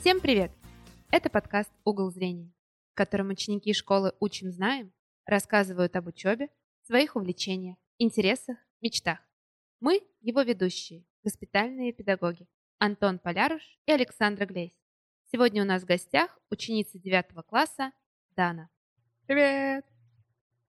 Всем привет! Это подкаст «Угол зрения», в котором ученики школы «Учим, знаем» рассказывают об учебе, своих увлечениях, интересах, мечтах. Мы – его ведущие, воспитательные педагоги Антон Поляруш и Александра Глейс. Сегодня у нас в гостях ученица 9 класса Дана. Привет!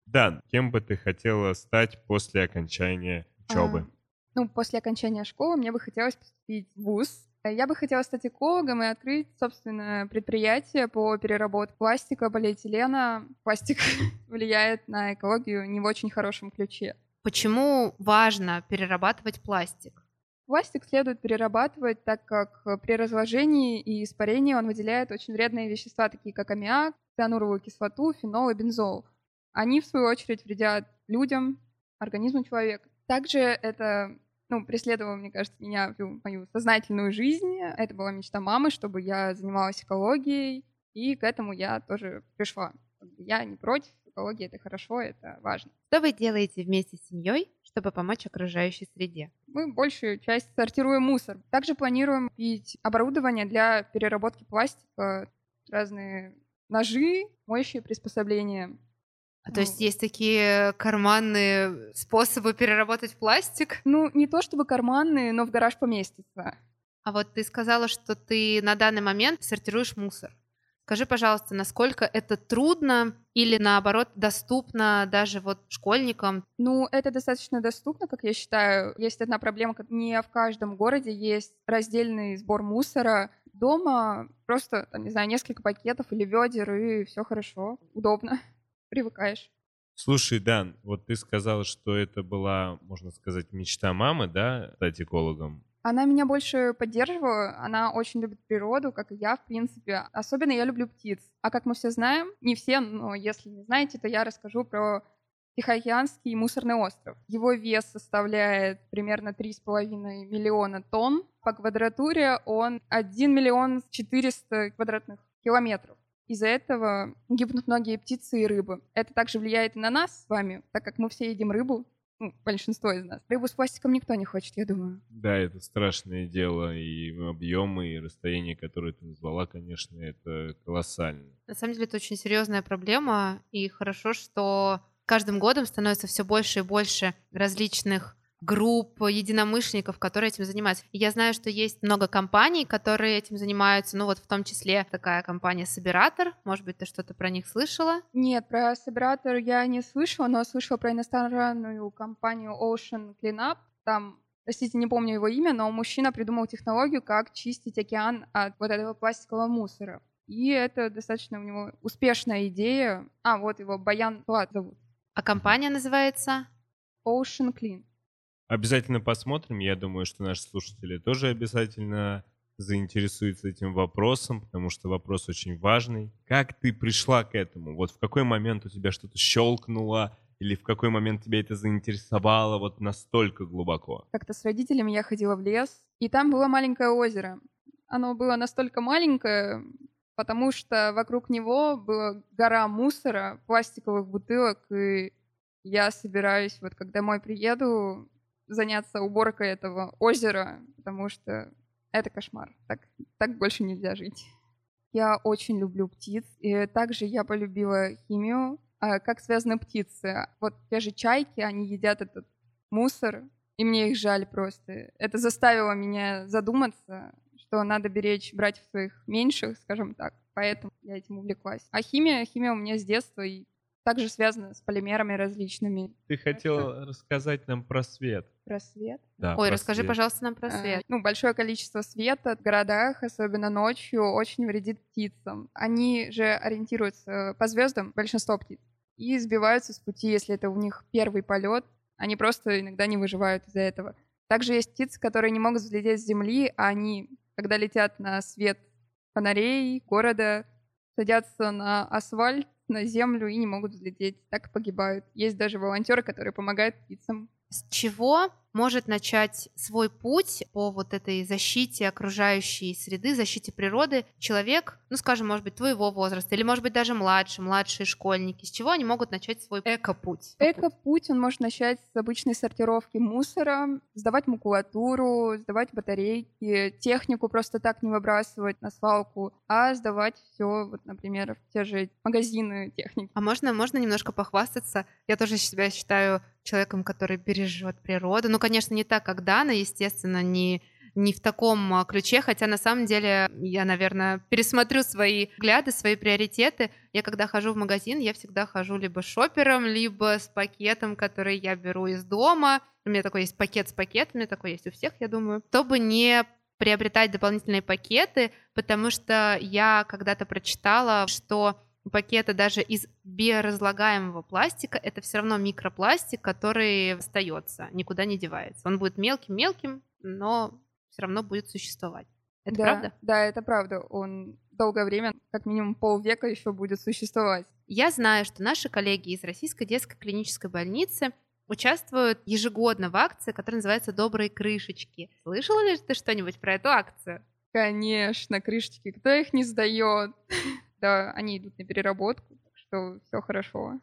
Дан, кем бы ты хотела стать после окончания учебы? А, ну, после окончания школы мне бы хотелось поступить в ВУЗ. Я бы хотела стать экологом и открыть, собственно, предприятие по переработке пластика, полиэтилена. Пластик влияет на экологию не в очень хорошем ключе. Почему важно перерабатывать пластик? Пластик следует перерабатывать, так как при разложении и испарении он выделяет очень вредные вещества, такие как аммиак, циануровую кислоту, фенол и бензол. Они, в свою очередь, вредят людям, организму человека. Также это ну, преследовало, мне кажется, меня всю мою сознательную жизнь. Это была мечта мамы, чтобы я занималась экологией, и к этому я тоже пришла. Я не против, экология — это хорошо, это важно. Что вы делаете вместе с семьей, чтобы помочь окружающей среде? Мы большую часть сортируем мусор. Также планируем купить оборудование для переработки пластика, разные ножи, моющие приспособления. А то есть есть такие карманные способы переработать пластик? Ну, не то чтобы карманные, но в гараж поместится. А вот ты сказала, что ты на данный момент сортируешь мусор. Скажи, пожалуйста, насколько это трудно или наоборот доступно даже вот школьникам? Ну, это достаточно доступно, как я считаю. Есть одна проблема, как не в каждом городе есть раздельный сбор мусора. Дома просто, там, не знаю, несколько пакетов или ведер, и все хорошо, удобно, привыкаешь. Слушай, Дан, вот ты сказал, что это была, можно сказать, мечта мамы, да, стать экологом. Она меня больше поддерживала, она очень любит природу, как и я, в принципе. Особенно я люблю птиц. А как мы все знаем, не все, но если не знаете, то я расскажу про Тихоокеанский мусорный остров. Его вес составляет примерно 3,5 миллиона тонн. По квадратуре он 1 миллион 400 квадратных километров. Из-за этого гибнут многие птицы и рыбы. Это также влияет и на нас с вами, так как мы все едим рыбу, ну, большинство из нас. Рыбу с пластиком никто не хочет, я думаю. Да, это страшное дело, и объемы, и расстояние, которое ты назвала, конечно, это колоссально. На самом деле это очень серьезная проблема, и хорошо, что каждым годом становится все больше и больше различных групп единомышленников, которые этим занимаются. И я знаю, что есть много компаний, которые этим занимаются, ну вот в том числе такая компания Собиратор. Может быть, ты что-то про них слышала? Нет, про Собиратор я не слышала, но слышала про иностранную компанию Ocean Cleanup. Там простите, не помню его имя, но мужчина придумал технологию, как чистить океан от вот этого пластикового мусора. И это достаточно у него успешная идея. А, вот его Баян Плат зовут. А компания называется? Ocean Clean. Обязательно посмотрим. Я думаю, что наши слушатели тоже обязательно заинтересуются этим вопросом, потому что вопрос очень важный. Как ты пришла к этому? Вот в какой момент у тебя что-то щелкнуло, или в какой момент тебя это заинтересовало вот настолько глубоко? Как-то с родителями я ходила в лес, и там было маленькое озеро. Оно было настолько маленькое, потому что вокруг него была гора мусора, пластиковых бутылок, и я собираюсь, вот когда домой приеду, заняться уборкой этого озера, потому что это кошмар. Так, так больше нельзя жить. Я очень люблю птиц, и также я полюбила химию. А как связаны птицы? Вот те же чайки, они едят этот мусор, и мне их жаль просто. Это заставило меня задуматься, что надо беречь братьев своих меньших, скажем так. Поэтому я этим увлеклась. А химия, химия у меня с детства, и также связано с полимерами различными. Ты хотела рассказать нам про свет. Про свет? Да, Ой, про расскажи, свет. пожалуйста, нам про А, свет. Ну, большое количество света в городах, особенно ночью, очень вредит птицам. Они же ориентируются по звездам, большинство птиц, и сбиваются с пути, если это у них первый полет. Они просто иногда не выживают из-за этого. Также есть птицы, которые не могут взлететь с земли, а они, когда летят на свет фонарей города, садятся на асфальт, на землю и не могут взлететь. Так и погибают. Есть даже волонтеры, которые помогают птицам. С чего может начать свой путь по вот этой защите окружающей среды, защите природы человек, ну, скажем, может быть, твоего возраста, или, может быть, даже младше, младшие школьники, с чего они могут начать свой эко-путь? Эко-путь он может начать с обычной сортировки мусора, сдавать макулатуру, сдавать батарейки, технику просто так не выбрасывать на свалку, а сдавать все, вот, например, в те же магазины техники. А можно, можно немножко похвастаться? Я тоже себя считаю человеком, который бережет природу. Ну, конечно, не так, как Дана, естественно, не не в таком а, ключе, хотя на самом деле я, наверное, пересмотрю свои взгляды, свои приоритеты. Я когда хожу в магазин, я всегда хожу либо шопером, либо с пакетом, который я беру из дома. У меня такой есть пакет с пакетами, такой есть у всех, я думаю. Чтобы не приобретать дополнительные пакеты, потому что я когда-то прочитала, что пакеты даже из биоразлагаемого пластика, это все равно микропластик, который остается, никуда не девается. Он будет мелким-мелким, но все равно будет существовать. Это да, правда? Да, это правда. Он долгое время, как минимум полвека еще будет существовать. Я знаю, что наши коллеги из Российской детской клинической больницы участвуют ежегодно в акции, которая называется «Добрые крышечки». Слышала ли ты что-нибудь про эту акцию? Конечно, крышечки. Кто их не сдает? да, они идут на переработку, так что все хорошо.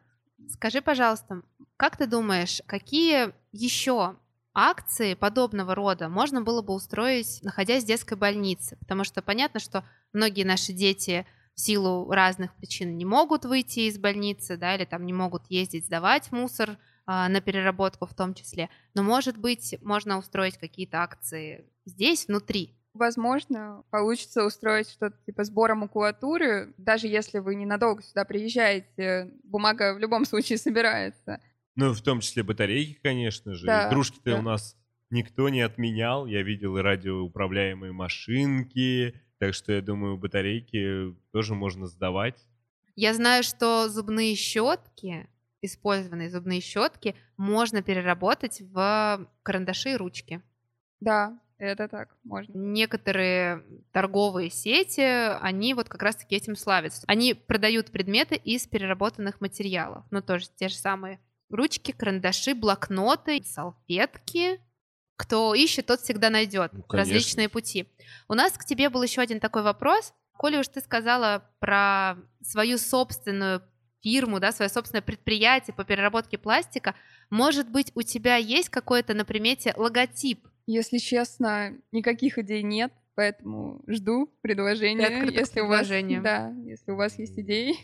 Скажи, пожалуйста, как ты думаешь, какие еще акции подобного рода можно было бы устроить, находясь в детской больнице? Потому что понятно, что многие наши дети в силу разных причин не могут выйти из больницы, да, или там не могут ездить сдавать мусор а, на переработку в том числе. Но, может быть, можно устроить какие-то акции здесь, внутри, Возможно, получится устроить что-то типа сбора макулатуры, даже если вы ненадолго сюда приезжаете, бумага в любом случае собирается. Ну, в том числе батарейки, конечно же. Да, Игрушки-то да. у нас никто не отменял. Я видел и радиоуправляемые машинки, так что я думаю, батарейки тоже можно сдавать. Я знаю, что зубные щетки, использованные зубные щетки, можно переработать в карандаши и ручки. Да, это так, можно. Некоторые торговые сети, они вот как раз-таки этим славятся. Они продают предметы из переработанных материалов. Ну, тоже те же самые ручки, карандаши, блокноты, салфетки. Кто ищет, тот всегда найдет ну, различные пути. У нас к тебе был еще один такой вопрос. Коли уж ты сказала про свою собственную фирму, да, свое собственное предприятие по переработке пластика, может быть, у тебя есть какой-то на примете логотип если честно, никаких идей нет, поэтому жду предложения. Если у вас, да, если у вас есть идеи.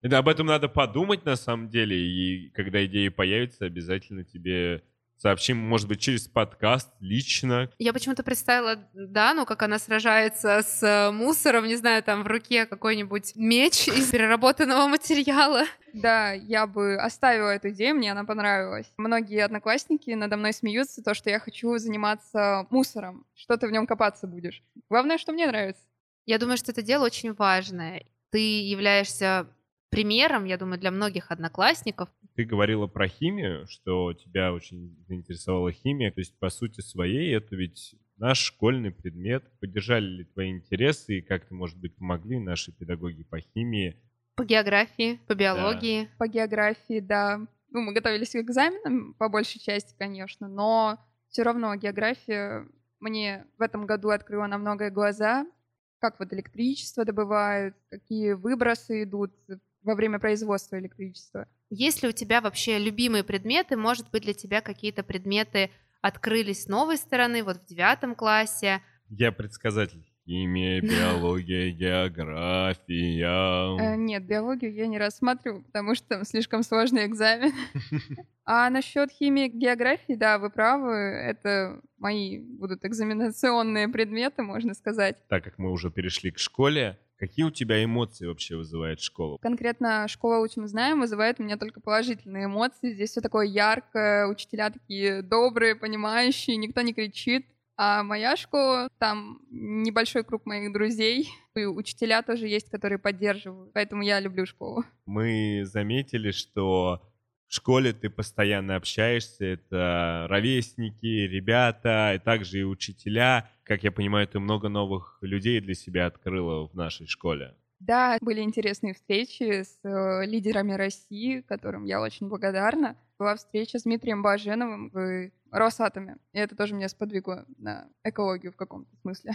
Да, об этом надо подумать на самом деле, и когда идеи появятся, обязательно тебе сообщим, может быть, через подкаст лично. Я почему-то представила Дану, как она сражается с мусором, не знаю, там в руке какой-нибудь меч из переработанного материала. Да, я бы оставила эту идею, мне она понравилась. Многие одноклассники надо мной смеются, то, что я хочу заниматься мусором. Что ты в нем копаться будешь? Главное, что мне нравится. Я думаю, что это дело очень важное. Ты являешься примером, я думаю, для многих одноклассников. Ты говорила про химию, что тебя очень заинтересовала химия. То есть, по сути своей, это ведь наш школьный предмет. Поддержали ли твои интересы и как-то, может быть, помогли наши педагоги по химии? По географии, по биологии. Да. По географии, да. Ну, мы готовились к экзаменам, по большей части, конечно, но все равно география мне в этом году открыла на многое глаза, как вот электричество добывают, какие выбросы идут во время производства электричества. Есть ли у тебя вообще любимые предметы? Может быть, для тебя какие-то предметы открылись с новой стороны, вот в девятом классе? Я предсказатель. Химия, биология, география. Э, нет, биологию я не рассматриваю, потому что там слишком сложный экзамен. А насчет химии, географии, да, вы правы, это мои будут экзаменационные предметы, можно сказать. Так как мы уже перешли к школе, Какие у тебя эмоции вообще вызывает школа? Конкретно школа «Учим знаем» вызывает у меня только положительные эмоции. Здесь все такое яркое, учителя такие добрые, понимающие, никто не кричит. А моя школа, там небольшой круг моих друзей, и учителя тоже есть, которые поддерживают. Поэтому я люблю школу. Мы заметили, что в школе ты постоянно общаешься, это ровесники, ребята, и также и учителя. Как я понимаю, ты много новых людей для себя открыла в нашей школе. Да, были интересные встречи с э, лидерами России, которым я очень благодарна. Была встреча с Дмитрием Баженовым в Росатоме, и это тоже меня сподвигло на экологию в каком-то смысле.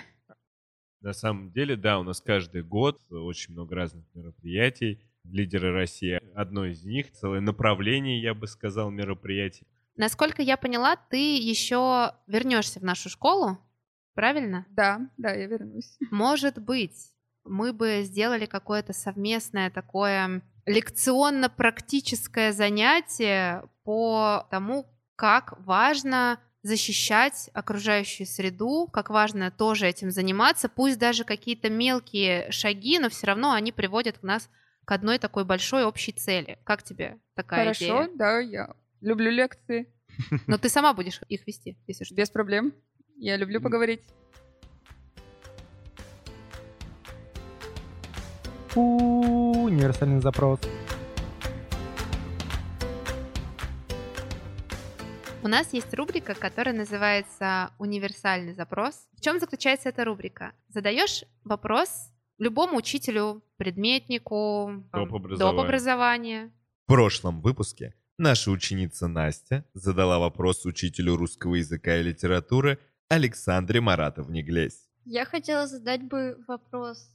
На самом деле, да, у нас каждый год очень много разных мероприятий. Лидеры России — одно из них, целое направление, я бы сказал, мероприятий. Насколько я поняла, ты еще вернешься в нашу школу, правильно? Да, да, я вернусь. Может быть, мы бы сделали какое-то совместное такое лекционно-практическое занятие по тому, как важно защищать окружающую среду, как важно тоже этим заниматься, пусть даже какие-то мелкие шаги, но все равно они приводят к нас к одной такой большой общей цели. Как тебе такая Хорошо, идея? Хорошо, да, я люблю лекции. Но ты сама будешь их вести, если что. Без проблем. Я люблю поговорить. Универсальный запрос. У нас есть рубрика, которая называется «Универсальный запрос». В чем заключается эта рубрика? Задаешь вопрос любому учителю, предметнику, Доп. образования. В прошлом выпуске наша ученица Настя задала вопрос учителю русского языка и литературы Александре Маратовне Глесь. Я хотела задать бы вопрос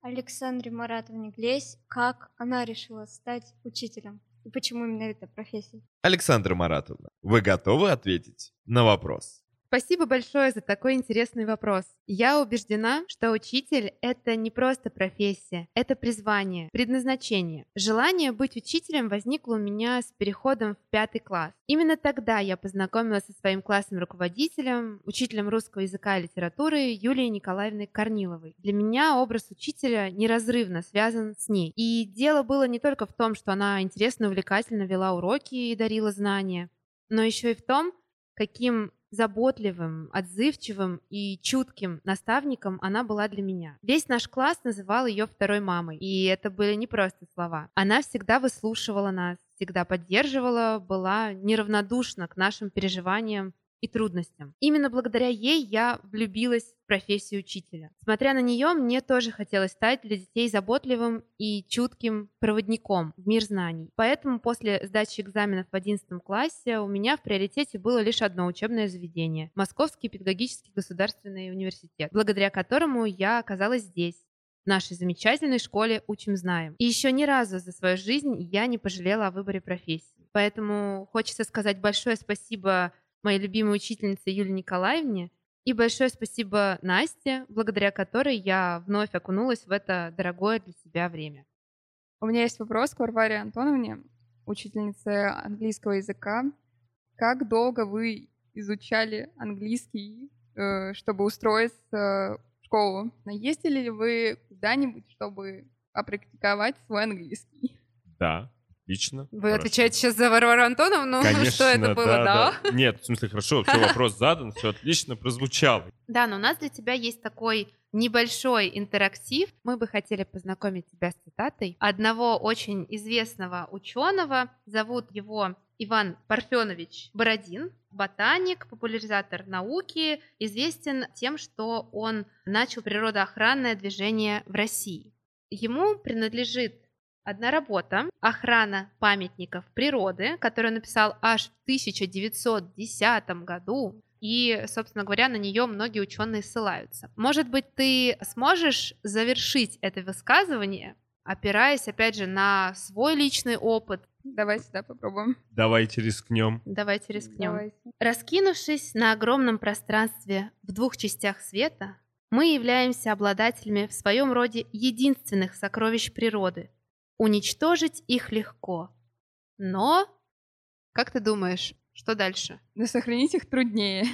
Александре Маратовне Глесь, как она решила стать учителем и почему именно эта профессия. Александра Маратовна, вы готовы ответить на вопрос? Спасибо большое за такой интересный вопрос. Я убеждена, что учитель — это не просто профессия, это призвание, предназначение. Желание быть учителем возникло у меня с переходом в пятый класс. Именно тогда я познакомилась со своим классным руководителем, учителем русского языка и литературы Юлией Николаевной Корниловой. Для меня образ учителя неразрывно связан с ней. И дело было не только в том, что она интересно и увлекательно вела уроки и дарила знания, но еще и в том, каким заботливым, отзывчивым и чутким наставником она была для меня. Весь наш класс называл ее второй мамой, и это были не просто слова. Она всегда выслушивала нас, всегда поддерживала, была неравнодушна к нашим переживаниям и трудностям. Именно благодаря ей я влюбилась в профессию учителя. Смотря на нее, мне тоже хотелось стать для детей заботливым и чутким проводником в мир знаний. Поэтому после сдачи экзаменов в 11 классе у меня в приоритете было лишь одно учебное заведение – Московский педагогический государственный университет, благодаря которому я оказалась здесь, в нашей замечательной школе «Учим, знаем». И еще ни разу за свою жизнь я не пожалела о выборе профессии. Поэтому хочется сказать большое спасибо моей любимой учительнице Юлии Николаевне. И большое спасибо Насте, благодаря которой я вновь окунулась в это дорогое для себя время. У меня есть вопрос к Варваре Антоновне, учительнице английского языка. Как долго вы изучали английский, э, чтобы устроиться в школу? Ездили ли вы куда-нибудь, чтобы опрактиковать свой английский? Да, Отлично. Вы хорошо. отвечаете сейчас за Варвару Антоновну? Конечно, что это было, да? да? Нет, в смысле, хорошо, все, вопрос задан, все отлично прозвучало. Да, но у нас для тебя есть такой небольшой интерактив. Мы бы хотели познакомить тебя с цитатой одного очень известного ученого. Зовут его Иван Парфенович Бородин, ботаник, популяризатор науки, известен тем, что он начал природоохранное движение в России. Ему принадлежит Одна работа «Охрана памятников природы», которую написал аж в 1910 году, и, собственно говоря, на нее многие ученые ссылаются. Может быть, ты сможешь завершить это высказывание, опираясь, опять же, на свой личный опыт. Давайте, да, попробуем. Давайте рискнем. Давайте рискнем. Давайте. Раскинувшись на огромном пространстве в двух частях света, мы являемся обладателями в своем роде единственных сокровищ природы. Уничтожить их легко. Но, как ты думаешь, что дальше? Но сохранить их труднее.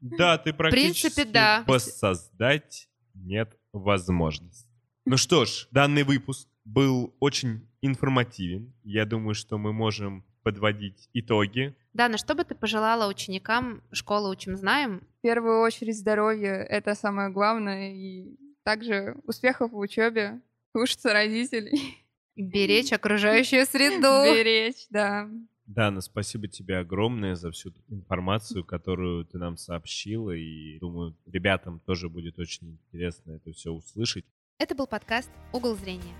Да, ты практически принципе, да. воссоздать нет возможности. Ну что ж, данный выпуск был очень информативен. Я думаю, что мы можем подводить итоги. Дана, что бы ты пожелала ученикам школы «Учим, знаем»? В первую очередь здоровье — это самое главное. И также успехов в учебе, слушаться родителей. Беречь окружающую среду. Беречь, да. Дана, спасибо тебе огромное за всю информацию, которую ты нам сообщила. И думаю, ребятам тоже будет очень интересно это все услышать. Это был подкаст «Угол зрения».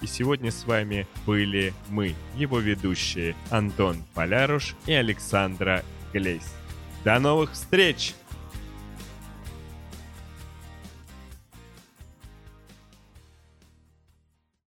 И сегодня с вами были мы, его ведущие Антон Поляруш и Александра Глесь. До новых встреч!